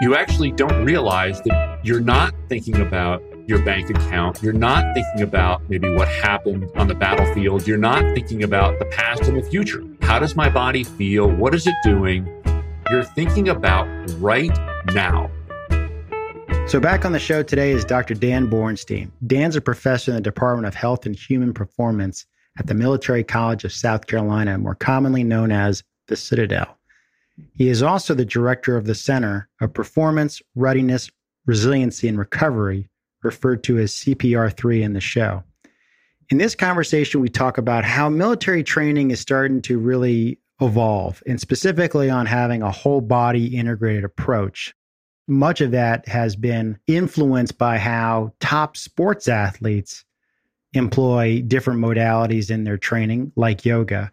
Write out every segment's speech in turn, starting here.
you actually don't realize that you're not thinking about your bank account. You're not thinking about maybe what happened on the battlefield. You're not thinking about the past and the future. How does my body feel? What is it doing? You're thinking about right now. So, back on the show today is Dr. Dan Bornstein. Dan's a professor in the Department of Health and Human Performance at the Military College of South Carolina, more commonly known as the Citadel. He is also the director of the Center of Performance, Readiness, Resiliency, and Recovery, referred to as CPR3 in the show. In this conversation, we talk about how military training is starting to really evolve, and specifically on having a whole body integrated approach. Much of that has been influenced by how top sports athletes employ different modalities in their training, like yoga,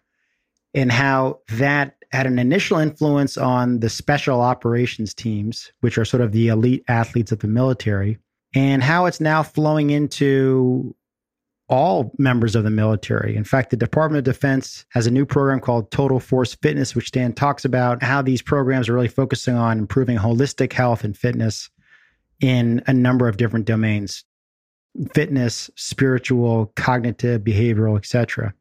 and how that had an initial influence on the special operations teams, which are sort of the elite athletes of the military, and how it's now flowing into all members of the military. In fact, the Department of Defense has a new program called Total Force Fitness, which Dan talks about how these programs are really focusing on improving holistic health and fitness in a number of different domains fitness, spiritual, cognitive, behavioral, etc.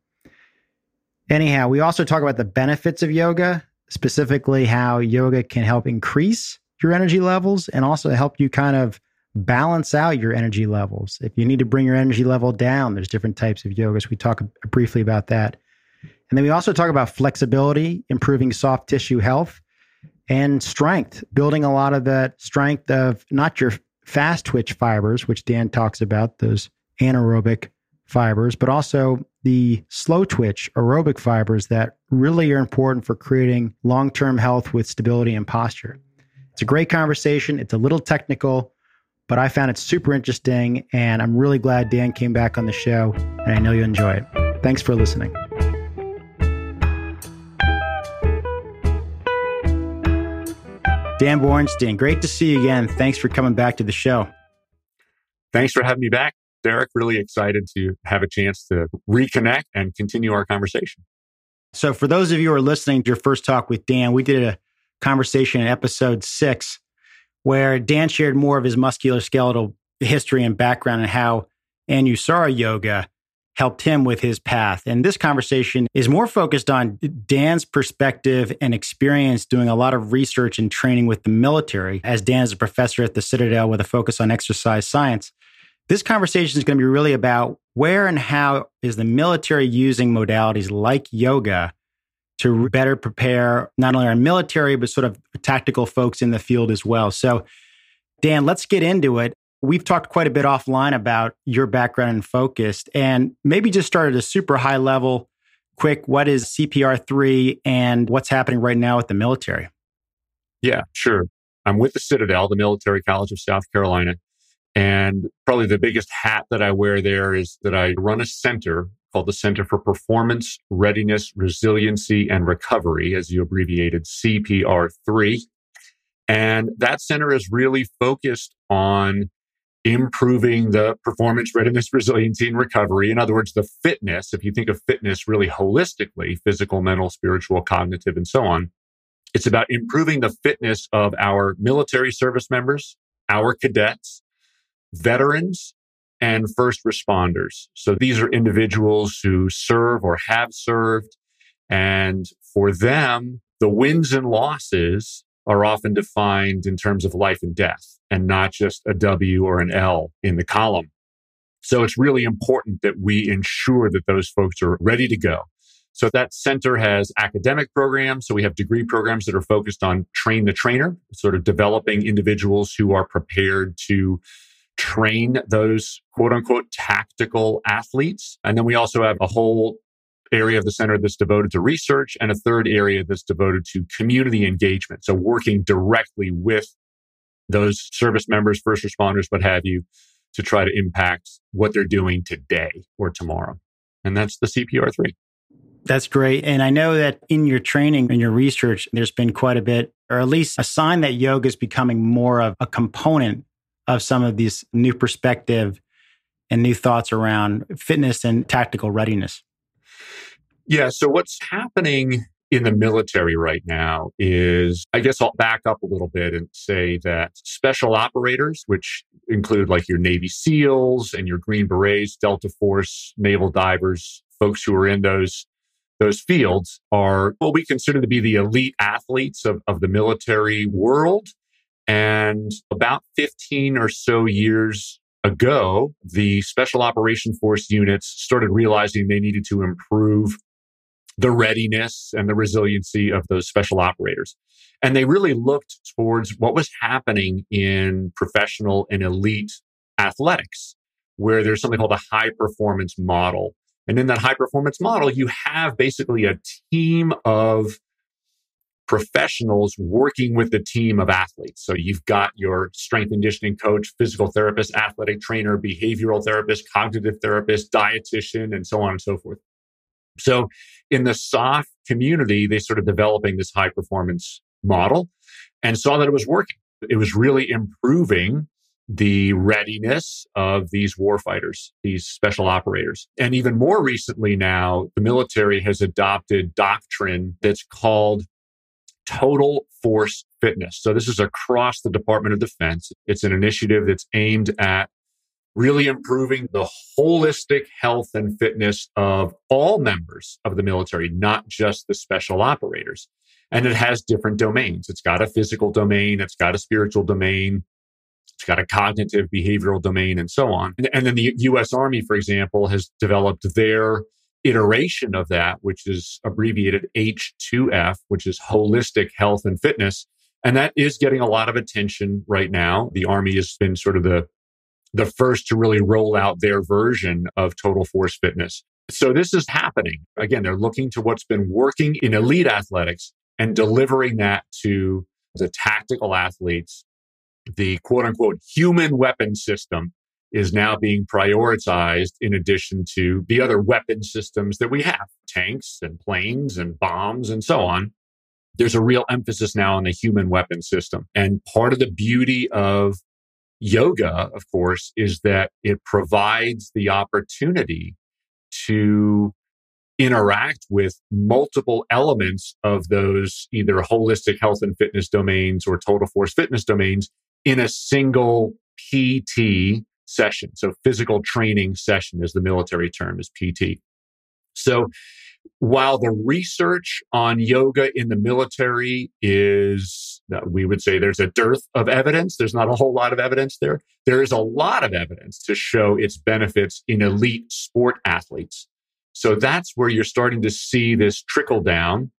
Anyhow, we also talk about the benefits of yoga, specifically how yoga can help increase your energy levels and also help you kind of balance out your energy levels. If you need to bring your energy level down, there's different types of yogas. We talk briefly about that. And then we also talk about flexibility, improving soft tissue health, and strength, building a lot of that strength of not your fast twitch fibers, which Dan talks about, those anaerobic fibers, but also the slow twitch aerobic fibers that really are important for creating long term health with stability and posture. It's a great conversation. It's a little technical, but I found it super interesting. And I'm really glad Dan came back on the show. And I know you enjoy it. Thanks for listening. Dan Bornstein, great to see you again. Thanks for coming back to the show. Thanks for having me back. Derek, really excited to have a chance to reconnect and continue our conversation. So, for those of you who are listening to your first talk with Dan, we did a conversation in episode six where Dan shared more of his musculoskeletal history and background and how Anusara yoga helped him with his path. And this conversation is more focused on Dan's perspective and experience doing a lot of research and training with the military, as Dan is a professor at the Citadel with a focus on exercise science. This conversation is going to be really about where and how is the military using modalities like yoga to better prepare not only our military, but sort of tactical folks in the field as well. So, Dan, let's get into it. We've talked quite a bit offline about your background and focus, and maybe just start at a super high level. Quick, what is CPR3 and what's happening right now with the military? Yeah, sure. I'm with the Citadel, the Military College of South Carolina. And probably the biggest hat that I wear there is that I run a center called the Center for Performance, Readiness, Resiliency, and Recovery, as you abbreviated CPR3. And that center is really focused on improving the performance, readiness, resiliency, and recovery. In other words, the fitness, if you think of fitness really holistically, physical, mental, spiritual, cognitive, and so on, it's about improving the fitness of our military service members, our cadets, veterans and first responders. So these are individuals who serve or have served. And for them, the wins and losses are often defined in terms of life and death and not just a W or an L in the column. So it's really important that we ensure that those folks are ready to go. So that center has academic programs. So we have degree programs that are focused on train the trainer, sort of developing individuals who are prepared to train those quote unquote tactical athletes. And then we also have a whole area of the center that's devoted to research and a third area that's devoted to community engagement. So working directly with those service members, first responders, what have you, to try to impact what they're doing today or tomorrow. And that's the CPR3. That's great. And I know that in your training and your research, there's been quite a bit, or at least a sign that yoga is becoming more of a component of some of these new perspective and new thoughts around fitness and tactical readiness? Yeah. So what's happening in the military right now is I guess I'll back up a little bit and say that special operators, which include like your Navy SEALs and your Green Berets, Delta Force, naval divers, folks who are in those those fields are what we consider to be the elite athletes of, of the military world. And about 15 or so years ago, the Special Operation Force units started realizing they needed to improve the readiness and the resiliency of those special operators. And they really looked towards what was happening in professional and elite athletics, where there's something called a high performance model. And in that high performance model, you have basically a team of professionals working with the team of athletes. So you've got your strength conditioning coach, physical therapist, athletic trainer, behavioral therapist, cognitive therapist, dietitian, and so on and so forth. So in the soft community, they started developing this high performance model and saw that it was working. It was really improving the readiness of these warfighters, these special operators. And even more recently now, the military has adopted doctrine that's called total force fitness. So this is across the Department of Defense. It's an initiative that's aimed at really improving the holistic health and fitness of all members of the military, not just the special operators. And it has different domains. It's got a physical domain. It's got a spiritual domain. It's got a cognitive behavioral domain and so on. And, and then the US Army, for example, has developed their iteration of that, which is abbreviated H2F, which is holistic health and fitness. And that is getting a lot of attention right now. The Army has been sort of the the first to really roll out their version of total force fitness. So this is happening. Again, they're looking to what's been working in elite athletics and delivering that to the tactical athletes. The quote unquote human weapon system is now being prioritized in addition to the other weapon systems that we have tanks and planes and bombs and so on. There's a real emphasis now on the human weapon system. And part of the beauty of yoga, of course, is that it provides the opportunity to interact with multiple elements of those either holistic health and fitness domains or total force fitness domains in a single PT session. So physical training session is the military term is PT. So while the research on yoga in the military is, uh, we would say there's a dearth of evidence. There's not a whole lot of evidence there. There is a lot of evidence to show its benefits in elite sport athletes. So that's where you're starting to see this trickle down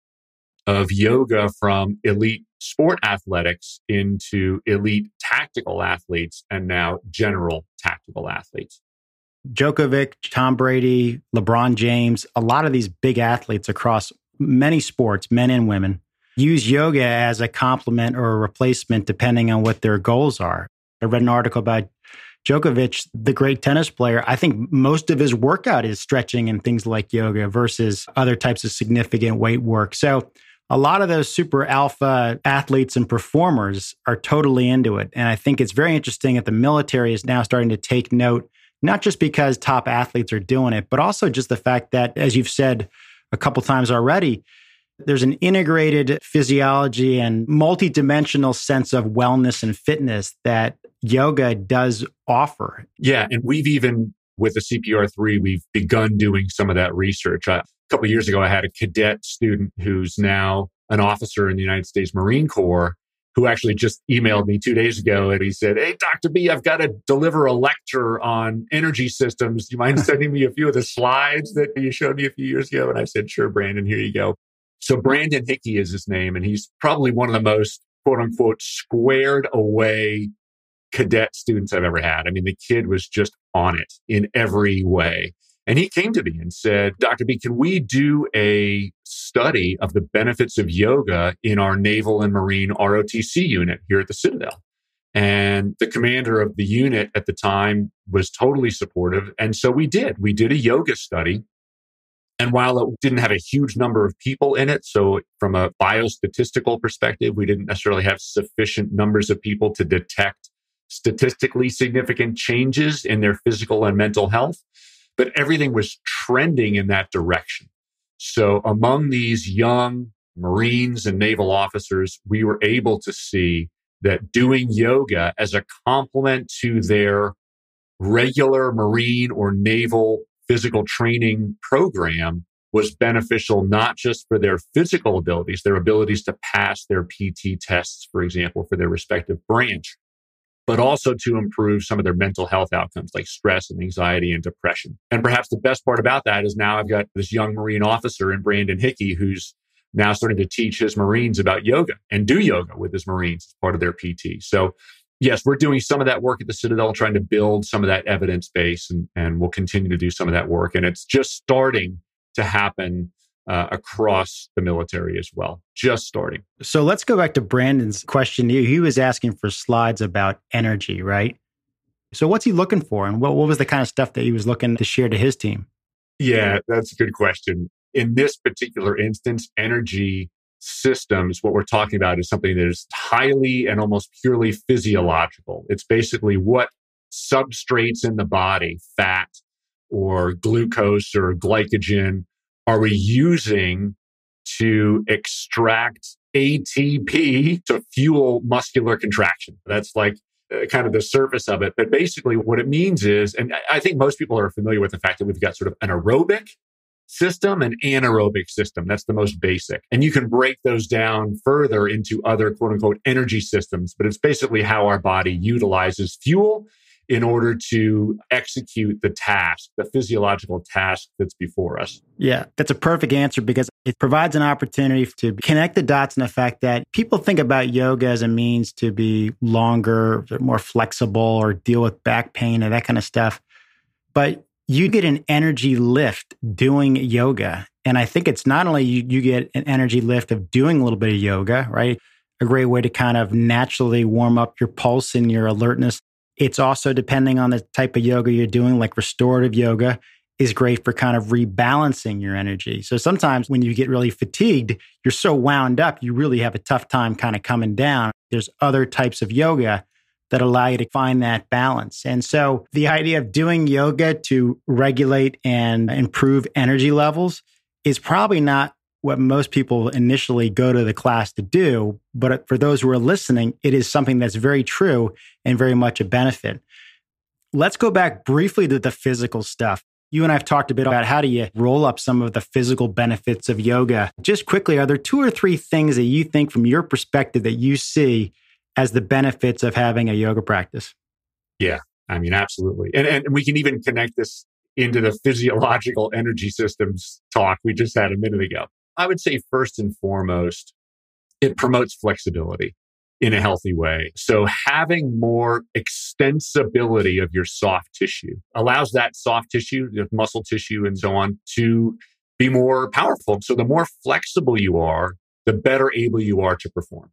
of yoga from elite sport athletics into elite tactical athletes and now general tactical athletes. Djokovic, Tom Brady, LeBron James, a lot of these big athletes across many sports, men and women, use yoga as a complement or a replacement depending on what their goals are. I read an article about Djokovic, the great tennis player. I think most of his workout is stretching and things like yoga versus other types of significant weight work. So, a lot of those super alpha athletes and performers are totally into it. And I think it's very interesting that the military is now starting to take note not just because top athletes are doing it, but also just the fact that, as you've said a couple times already, there's an integrated physiology and multidimensional sense of wellness and fitness that yoga does offer. Yeah. And we've even, with the CPR3, we've begun doing some of that research. a couple years ago, I had a cadet student who's now an officer in the United States Marine Corps who actually just emailed me two days ago and he said, Hey, Dr. B, I've got to deliver a lecture on energy systems. Do you mind sending me a few of the slides that you showed me a few years ago? And I said, Sure, Brandon, here you go. So Brandon Hickey is his name, and he's probably one of the most quote unquote squared away cadet students I've ever had. I mean, the kid was just on it in every way. And he came to me and said, Dr. B, can we do a study of the benefits of yoga in our Naval and Marine ROTC unit here at the Citadel? And the commander of the unit at the time was totally supportive. And so we did. We did a yoga study. And while it didn't have a huge number of people in it, so from a biostatistical perspective, we didn't necessarily have sufficient numbers of people to detect statistically significant changes in their physical and mental health but everything was trending in that direction. So among these young Marines and naval officers, we were able to see that doing yoga as a complement to their regular Marine or naval physical training program was beneficial not just for their physical abilities, their abilities to pass their PT tests, for example, for their respective branch, but also to improve some of their mental health outcomes like stress and anxiety and depression. And perhaps the best part about that is now I've got this young Marine officer in Brandon Hickey who's now starting to teach his Marines about yoga and do yoga with his Marines as part of their PT. So yes, we're doing some of that work at the Citadel, trying to build some of that evidence base, and, and we'll continue to do some of that work. And it's just starting to happen uh, across the military as well. Just starting. So let's go back to Brandon's question. He was asking for slides about energy, right? So what's he looking for, and what, what was the kind of stuff that he was looking to share to his team? Yeah, that's a good question. In this particular instance, energy systems, what we're talking about is something that is highly and almost purely physiological. It's basically what substrates in the body, fat or glucose or glycogen, are we using to extract ATP to fuel muscular contraction? That's like uh, kind of the surface of it. But basically, what it means is, and I think most people are familiar with the fact that we've got sort of an aerobic system and anaerobic system. That's the most basic. And you can break those down further into other quote unquote energy systems, but it's basically how our body utilizes fuel in order to execute the task, the physiological task that's before us. Yeah, that's a perfect answer because it provides an opportunity to connect the dots in the fact that people think about yoga as a means to be longer, more flexible, or deal with back pain and that kind of stuff. But you get an energy lift doing yoga. And I think it's not only you, you get an energy lift of doing a little bit of yoga, right? A great way to kind of naturally warm up your pulse and your alertness. It's also depending on the type of yoga you're doing, like restorative yoga is great for kind of rebalancing your energy. So sometimes when you get really fatigued, you're so wound up, you really have a tough time kind of coming down. There's other types of yoga that allow you to find that balance. And so the idea of doing yoga to regulate and improve energy levels is probably not what most people initially go to the class to do. But for those who are listening, it is something that's very true and very much a benefit. Let's go back briefly to the physical stuff. You and I have talked a bit about how do you roll up some of the physical benefits of yoga. Just quickly, are there two or three things that you think from your perspective that you see as the benefits of having a yoga practice. Yeah, I mean, absolutely. And, and we can even connect this into the physiological energy systems talk we just had a minute ago. I would say, first and foremost, it promotes flexibility in a healthy way. So having more extensibility of your soft tissue allows that soft tissue, the muscle tissue and so on to be more powerful. So the more flexible you are, the better able you are to perform.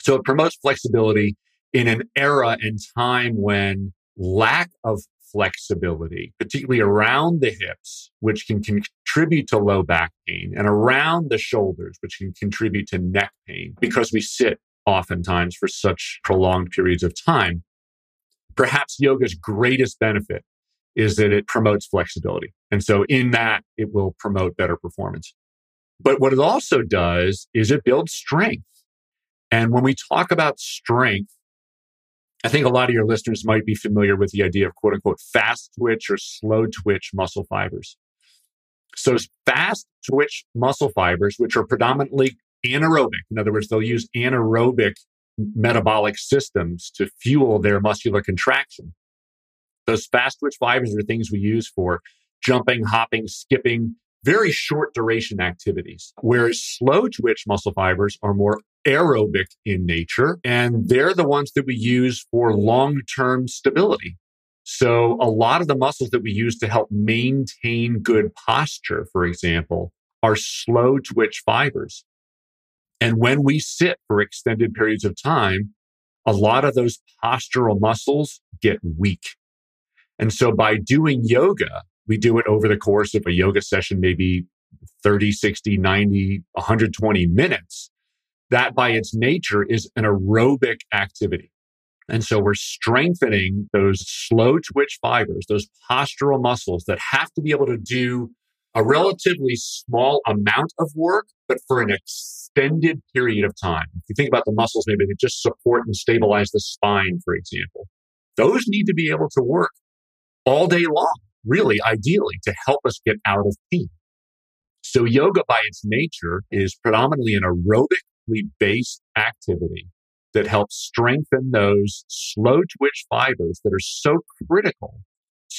So it promotes flexibility in an era and time when lack of flexibility, particularly around the hips, which can contribute to low back pain and around the shoulders, which can contribute to neck pain because we sit oftentimes for such prolonged periods of time. Perhaps yoga's greatest benefit is that it promotes flexibility. And so in that, it will promote better performance. But what it also does is it builds strength. And when we talk about strength, I think a lot of your listeners might be familiar with the idea of quote unquote fast twitch or slow twitch muscle fibers. So fast twitch muscle fibers, which are predominantly anaerobic. In other words, they'll use anaerobic metabolic systems to fuel their muscular contraction. Those fast twitch fibers are things we use for jumping, hopping, skipping, very short duration activities, whereas slow twitch muscle fibers are more aerobic in nature, and they're the ones that we use for long term stability. So, a lot of the muscles that we use to help maintain good posture, for example, are slow twitch fibers. And when we sit for extended periods of time, a lot of those postural muscles get weak. And so by doing yoga, we do it over the course of a yoga session, maybe 30, 60, 90, 120 minutes. That by its nature is an aerobic activity. And so we're strengthening those slow twitch fibers, those postural muscles that have to be able to do a relatively small amount of work, but for an extended period of time. If you think about the muscles, maybe they just support and stabilize the spine, for example. Those need to be able to work all day long, really, ideally, to help us get out of pain. So yoga by its nature is predominantly an aerobically based activity that helps strengthen those slow twitch fibers that are so critical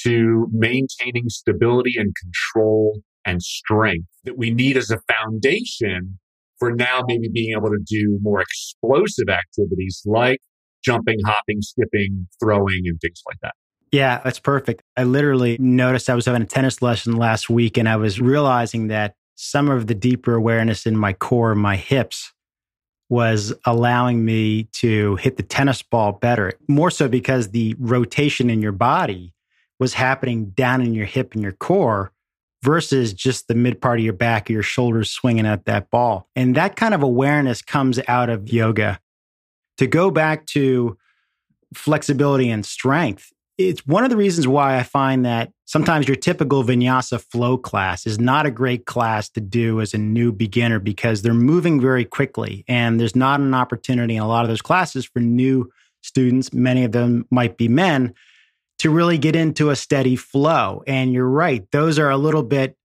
to maintaining stability and control and strength that we need as a foundation for now maybe being able to do more explosive activities like jumping, hopping, skipping, throwing, and things like that. Yeah, that's perfect. I literally noticed I was having a tennis lesson last week and I was realizing that some of the deeper awareness in my core, my hips, was allowing me to hit the tennis ball better. More so because the rotation in your body was happening down in your hip and your core versus just the mid part of your back your shoulders swinging at that ball. And that kind of awareness comes out of yoga. To go back to flexibility and strength, it's one of the reasons why I find that sometimes your typical vinyasa flow class is not a great class to do as a new beginner because they're moving very quickly and there's not an opportunity in a lot of those classes for new students, many of them might be men, to really get into a steady flow. And you're right, those are a little bit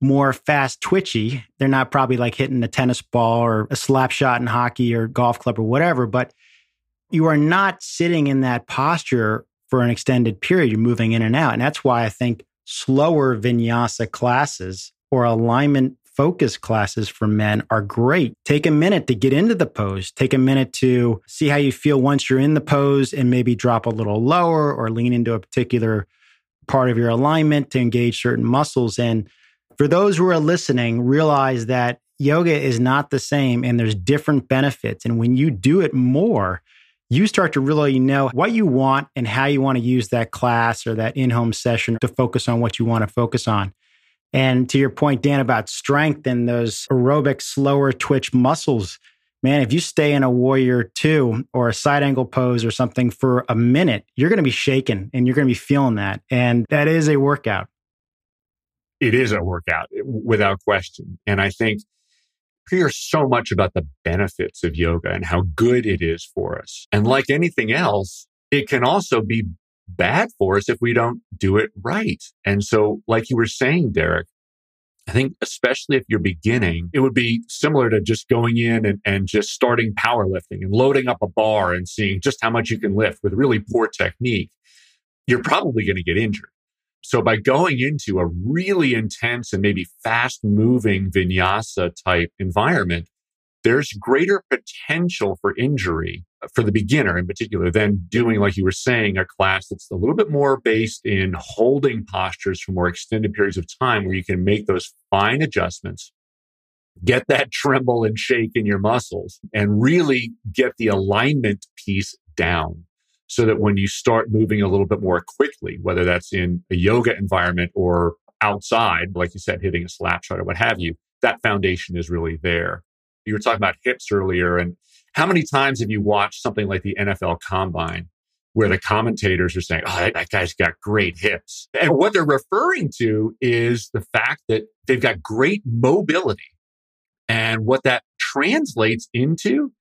more fast twitchy. They're not probably like hitting a tennis ball or a slap shot in hockey or golf club or whatever, but you are not sitting in that posture for an extended period. You're moving in and out. And that's why I think slower vinyasa classes or alignment focus classes for men are great. Take a minute to get into the pose. Take a minute to see how you feel once you're in the pose and maybe drop a little lower or lean into a particular part of your alignment to engage certain muscles. And for those who are listening, realize that yoga is not the same and there's different benefits. And when you do it more, you start to really know what you want and how you want to use that class or that in home session to focus on what you want to focus on. And to your point, Dan, about strength and those aerobic, slower twitch muscles, man, if you stay in a warrior two or a side angle pose or something for a minute, you're going to be shaking and you're going to be feeling that. And that is a workout. It is a workout without question. And I think hear so much about the benefits of yoga and how good it is for us. And like anything else, it can also be bad for us if we don't do it right. And so, like you were saying, Derek, I think especially if you're beginning, it would be similar to just going in and, and just starting powerlifting and loading up a bar and seeing just how much you can lift with really poor technique. You're probably going to get injured. So by going into a really intense and maybe fast moving vinyasa type environment, there's greater potential for injury uh, for the beginner in particular than doing, like you were saying, a class that's a little bit more based in holding postures for more extended periods of time where you can make those fine adjustments, get that tremble and shake in your muscles and really get the alignment piece down so that when you start moving a little bit more quickly, whether that's in a yoga environment or outside, like you said, hitting a slap shot or what have you, that foundation is really there. You were talking about hips earlier. And how many times have you watched something like the NFL combine where the commentators are saying, oh, that guy's got great hips? And what they're referring to is the fact that they've got great mobility. And what that translates into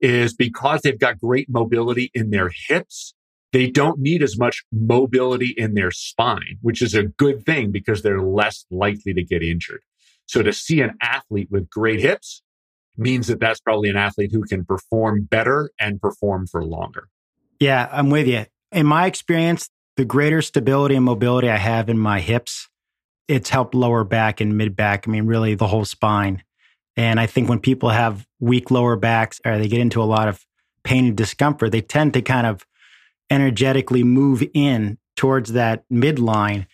is because they've got great mobility in their hips, they don't need as much mobility in their spine, which is a good thing because they're less likely to get injured. So to see an athlete with great hips means that that's probably an athlete who can perform better and perform for longer. Yeah, I'm with you. In my experience, the greater stability and mobility I have in my hips, it's helped lower back and mid back. I mean, really the whole spine. And I think when people have weak lower backs or they get into a lot of pain and discomfort, they tend to kind of energetically move in towards that midline.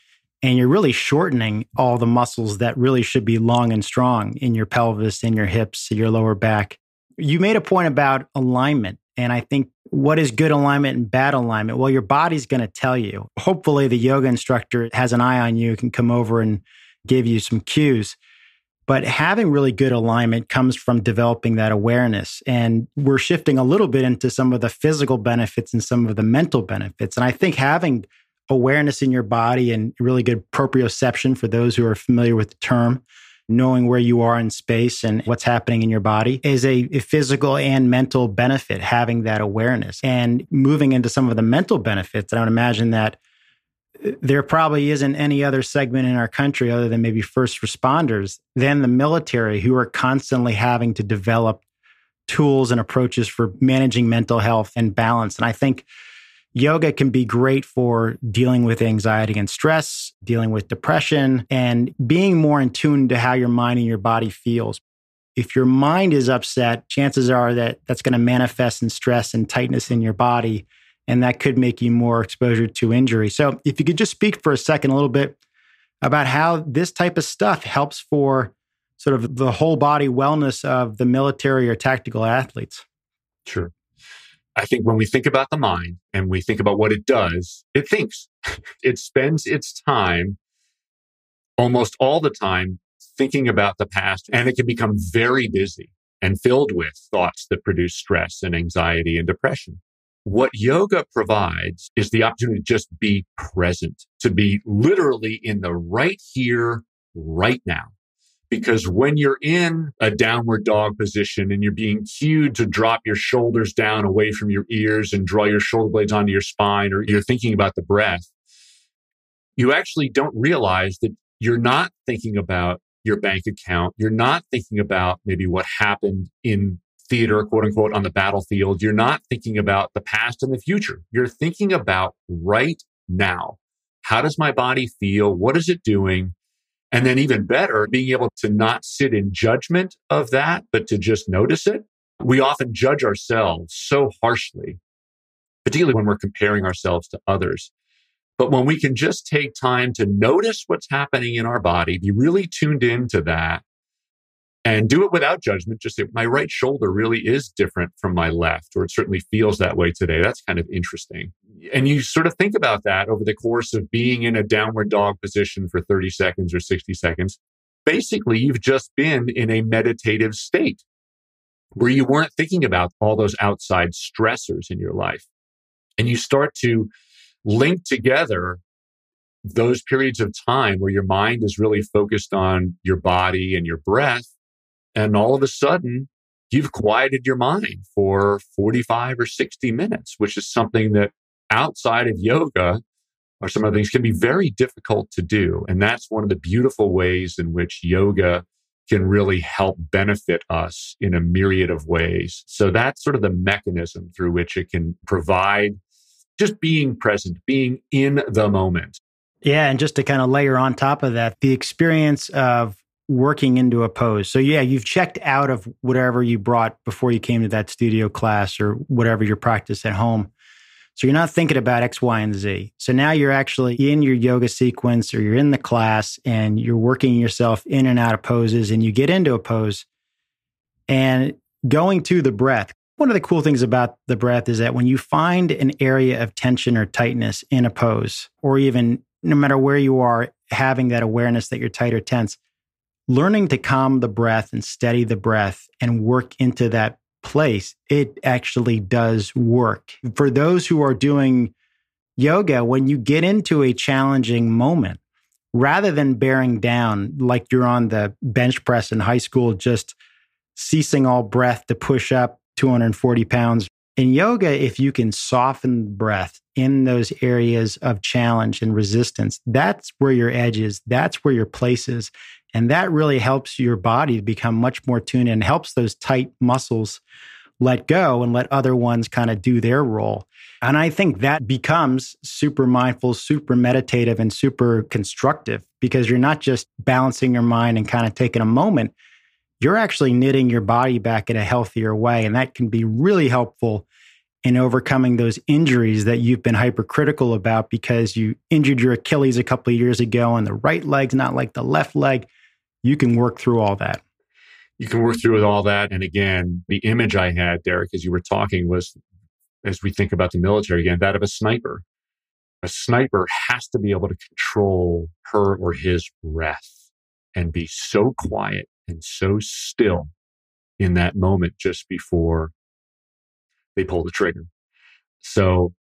And you're really shortening all the muscles that really should be long and strong in your pelvis, in your hips, your lower back. You made a point about alignment. And I think what is good alignment and bad alignment? Well, your body's going to tell you. Hopefully, the yoga instructor has an eye on you, can come over and give you some cues. But having really good alignment comes from developing that awareness. And we're shifting a little bit into some of the physical benefits and some of the mental benefits. And I think having awareness in your body and really good proprioception for those who are familiar with the term knowing where you are in space and what's happening in your body is a, a, physical and mental benefit, having that awareness. And moving into some of the mental benefits, I would imagine that there probably isn't any other segment in our country other than maybe first responders than the military who are constantly having to develop tools and approaches for managing mental health and balance. And I think yoga can be great for dealing with anxiety and stress, dealing with depression, and being more in tune to how your mind and your body feels. If your mind is upset, chances are that that's going to manifest in stress and tightness in your body and that could make you more exposure to injury. So, if you could just speak for a second a little bit about how this type of stuff helps for sort of the whole body wellness of the military or tactical athletes. Sure. I think when we think about the mind and we think about what it does, it thinks. it spends its time almost all the time thinking about the past and it can become very busy and filled with thoughts that produce stress and anxiety and depression. What yoga provides is the opportunity to just be present, to be literally in the right here, right now. Because when you're in a downward dog position and you're being cued to drop your shoulders down away from your ears and draw your shoulder blades onto your spine, or you're thinking about the breath, you actually don't realize that you're not thinking about your bank account. You're not thinking about maybe what happened in theater, quote unquote, on the battlefield. You're not thinking about the past and the future. You're thinking about right now. How does my body feel? What is it doing? And then even better, being able to not sit in judgment of that, but to just notice it. We often judge ourselves so harshly, particularly when we're comparing ourselves to others. But when we can just take time to notice what's happening in our body, be really tuned into that, and do it without judgment. Just say, my right shoulder really is different from my left, or it certainly feels that way today. That's kind of interesting. And you sort of think about that over the course of being in a downward dog position for 30 seconds or 60 seconds. Basically, you've just been in a meditative state where you weren't thinking about all those outside stressors in your life. And you start to link together those periods of time where your mind is really focused on your body and your breath and all of a sudden, you've quieted your mind for 45 or 60 minutes, which is something that outside of yoga or some other things can be very difficult to do. And that's one of the beautiful ways in which yoga can really help benefit us in a myriad of ways. So that's sort of the mechanism through which it can provide just being present, being in the moment. Yeah. And just to kind of layer on top of that, the experience of working into a pose. So yeah, you've checked out of whatever you brought before you came to that studio class or whatever your practice at home. So you're not thinking about X, Y, and Z. So now you're actually in your yoga sequence or you're in the class and you're working yourself in and out of poses and you get into a pose and going to the breath. One of the cool things about the breath is that when you find an area of tension or tightness in a pose, or even no matter where you are, having that awareness that you're tight or tense, learning to calm the breath and steady the breath and work into that place, it actually does work. For those who are doing yoga, when you get into a challenging moment, rather than bearing down like you're on the bench press in high school, just ceasing all breath to push up 240 pounds. In yoga, if you can soften the breath in those areas of challenge and resistance, that's where your edge is. That's where your place is. And that really helps your body become much more tuned and helps those tight muscles let go and let other ones kind of do their role. And I think that becomes super mindful, super meditative, and super constructive because you're not just balancing your mind and kind of taking a moment. You're actually knitting your body back in a healthier way. And that can be really helpful in overcoming those injuries that you've been hypercritical about because you injured your Achilles a couple of years ago and the right leg's not like the left leg you can work through all that. You can work through with all that. And again, the image I had, Derek, as you were talking was, as we think about the military again, that of a sniper. A sniper has to be able to control her or his breath and be so quiet and so still in that moment just before they pull the trigger. So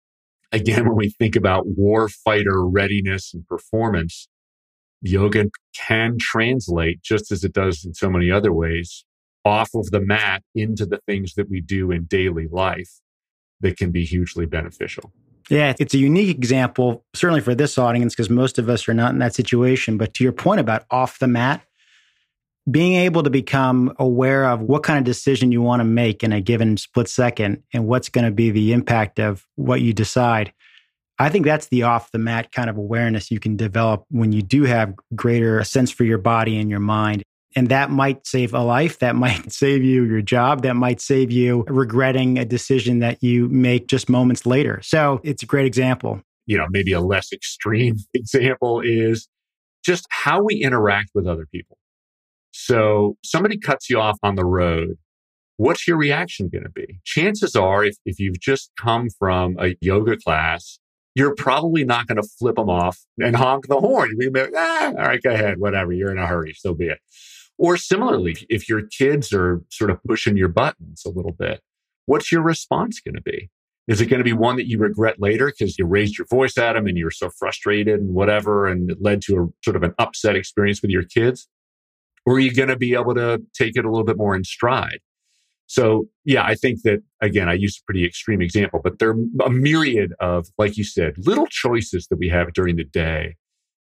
again, when we think about war fighter readiness and performance, yoga can translate just as it does in so many other ways off of the mat into the things that we do in daily life that can be hugely beneficial. Yeah, it's a unique example, certainly for this audience, because most of us are not in that situation. But to your point about off the mat, being able to become aware of what kind of decision you want to make in a given split second and what's going to be the impact of what you decide. I think that's the off the mat kind of awareness you can develop when you do have greater sense for your body and your mind. And that might save a life. That might save you your job. That might save you regretting a decision that you make just moments later. So it's a great example. You know, maybe a less extreme example is just how we interact with other people. So somebody cuts you off on the road. What's your reaction going to be? Chances are, if, if you've just come from a yoga class, you're probably not going to flip them off and honk the horn. You'll ah, all right, go ahead, whatever. You're in a hurry, so be it. Or similarly, if your kids are sort of pushing your buttons a little bit, what's your response going to be? Is it going to be one that you regret later because you raised your voice at them and you're so frustrated and whatever, and it led to a sort of an upset experience with your kids? Or are you going to be able to take it a little bit more in stride? So yeah, I think that again, I used a pretty extreme example, but there are a myriad of, like you said, little choices that we have during the day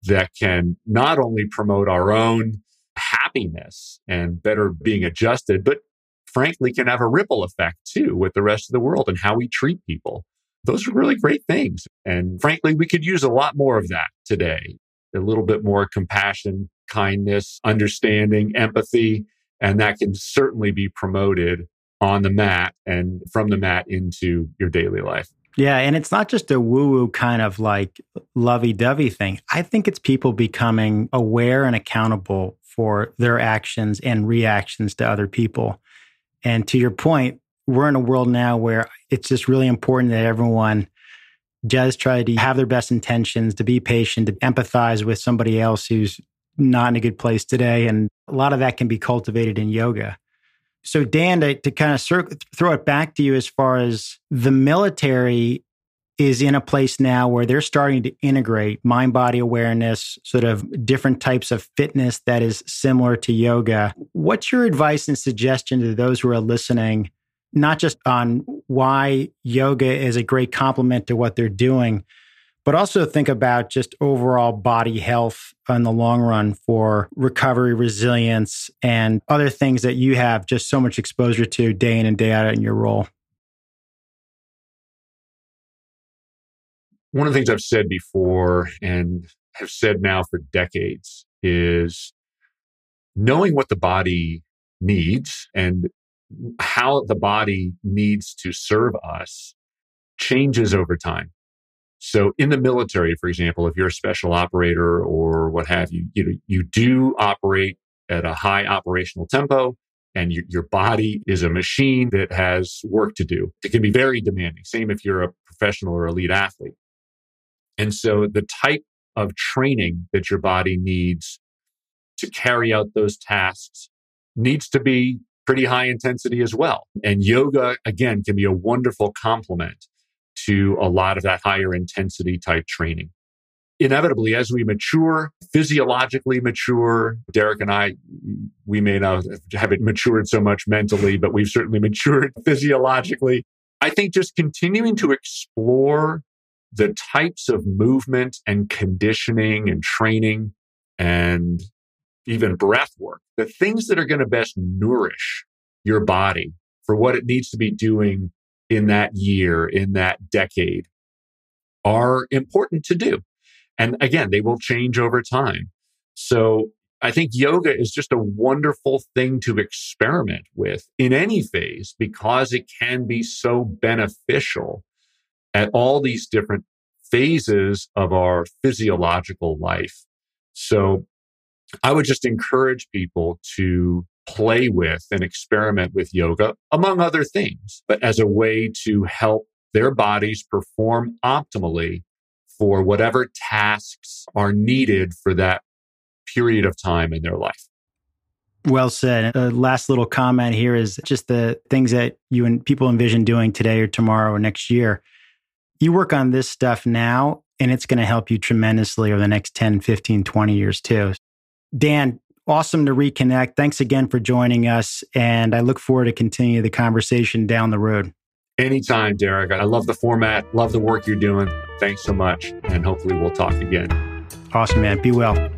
that can not only promote our own happiness and better being adjusted, but frankly can have a ripple effect too with the rest of the world and how we treat people. Those are really great things. And frankly, we could use a lot more of that today. A little bit more compassion, kindness, understanding, empathy, and that can certainly be promoted on the mat and from the mat into your daily life. Yeah. And it's not just a woo woo kind of like lovey dovey thing. I think it's people becoming aware and accountable for their actions and reactions to other people. And to your point, we're in a world now where it's just really important that everyone does try to have their best intentions, to be patient, to empathize with somebody else who's not in a good place today. And a lot of that can be cultivated in yoga. So, Dan, to, to kind of cir- throw it back to you as far as the military is in a place now where they're starting to integrate mind body awareness, sort of different types of fitness that is similar to yoga. What's your advice and suggestion to those who are listening, not just on why yoga is a great complement to what they're doing, but also think about just overall body health in the long run for recovery, resilience, and other things that you have just so much exposure to day in and day out in your role? One of the things I've said before and have said now for decades is knowing what the body needs and how the body needs to serve us changes over time. So in the military, for example, if you're a special operator or what have you, you know, you do operate at a high operational tempo and you, your body is a machine that has work to do. It can be very demanding. Same if you're a professional or elite athlete. And so the type of training that your body needs to carry out those tasks needs to be pretty high intensity as well. And yoga, again, can be a wonderful complement to a lot of that higher intensity type training. Inevitably, as we mature, physiologically mature, Derek and I, we may not have it matured so much mentally, but we've certainly matured physiologically. I think just continuing to explore the types of movement and conditioning and training and even breath work, the things that are going to best nourish your body for what it needs to be doing in that year, in that decade are important to do. And again, they will change over time. So I think yoga is just a wonderful thing to experiment with in any phase because it can be so beneficial at all these different phases of our physiological life. So I would just encourage people to play with and experiment with yoga, among other things, but as a way to help their bodies perform optimally for whatever tasks are needed for that period of time in their life. Well said. Last little comment here is just the things that you and people envision doing today or tomorrow or next year. You work on this stuff now and it's going to help you tremendously over the next 10, 15, 20 years too. Dan, awesome to reconnect. Thanks again for joining us. And I look forward to continue the conversation down the road. Anytime, Derek. I love the format, love the work you're doing. Thanks so much. And hopefully we'll talk again. Awesome, man. Be well.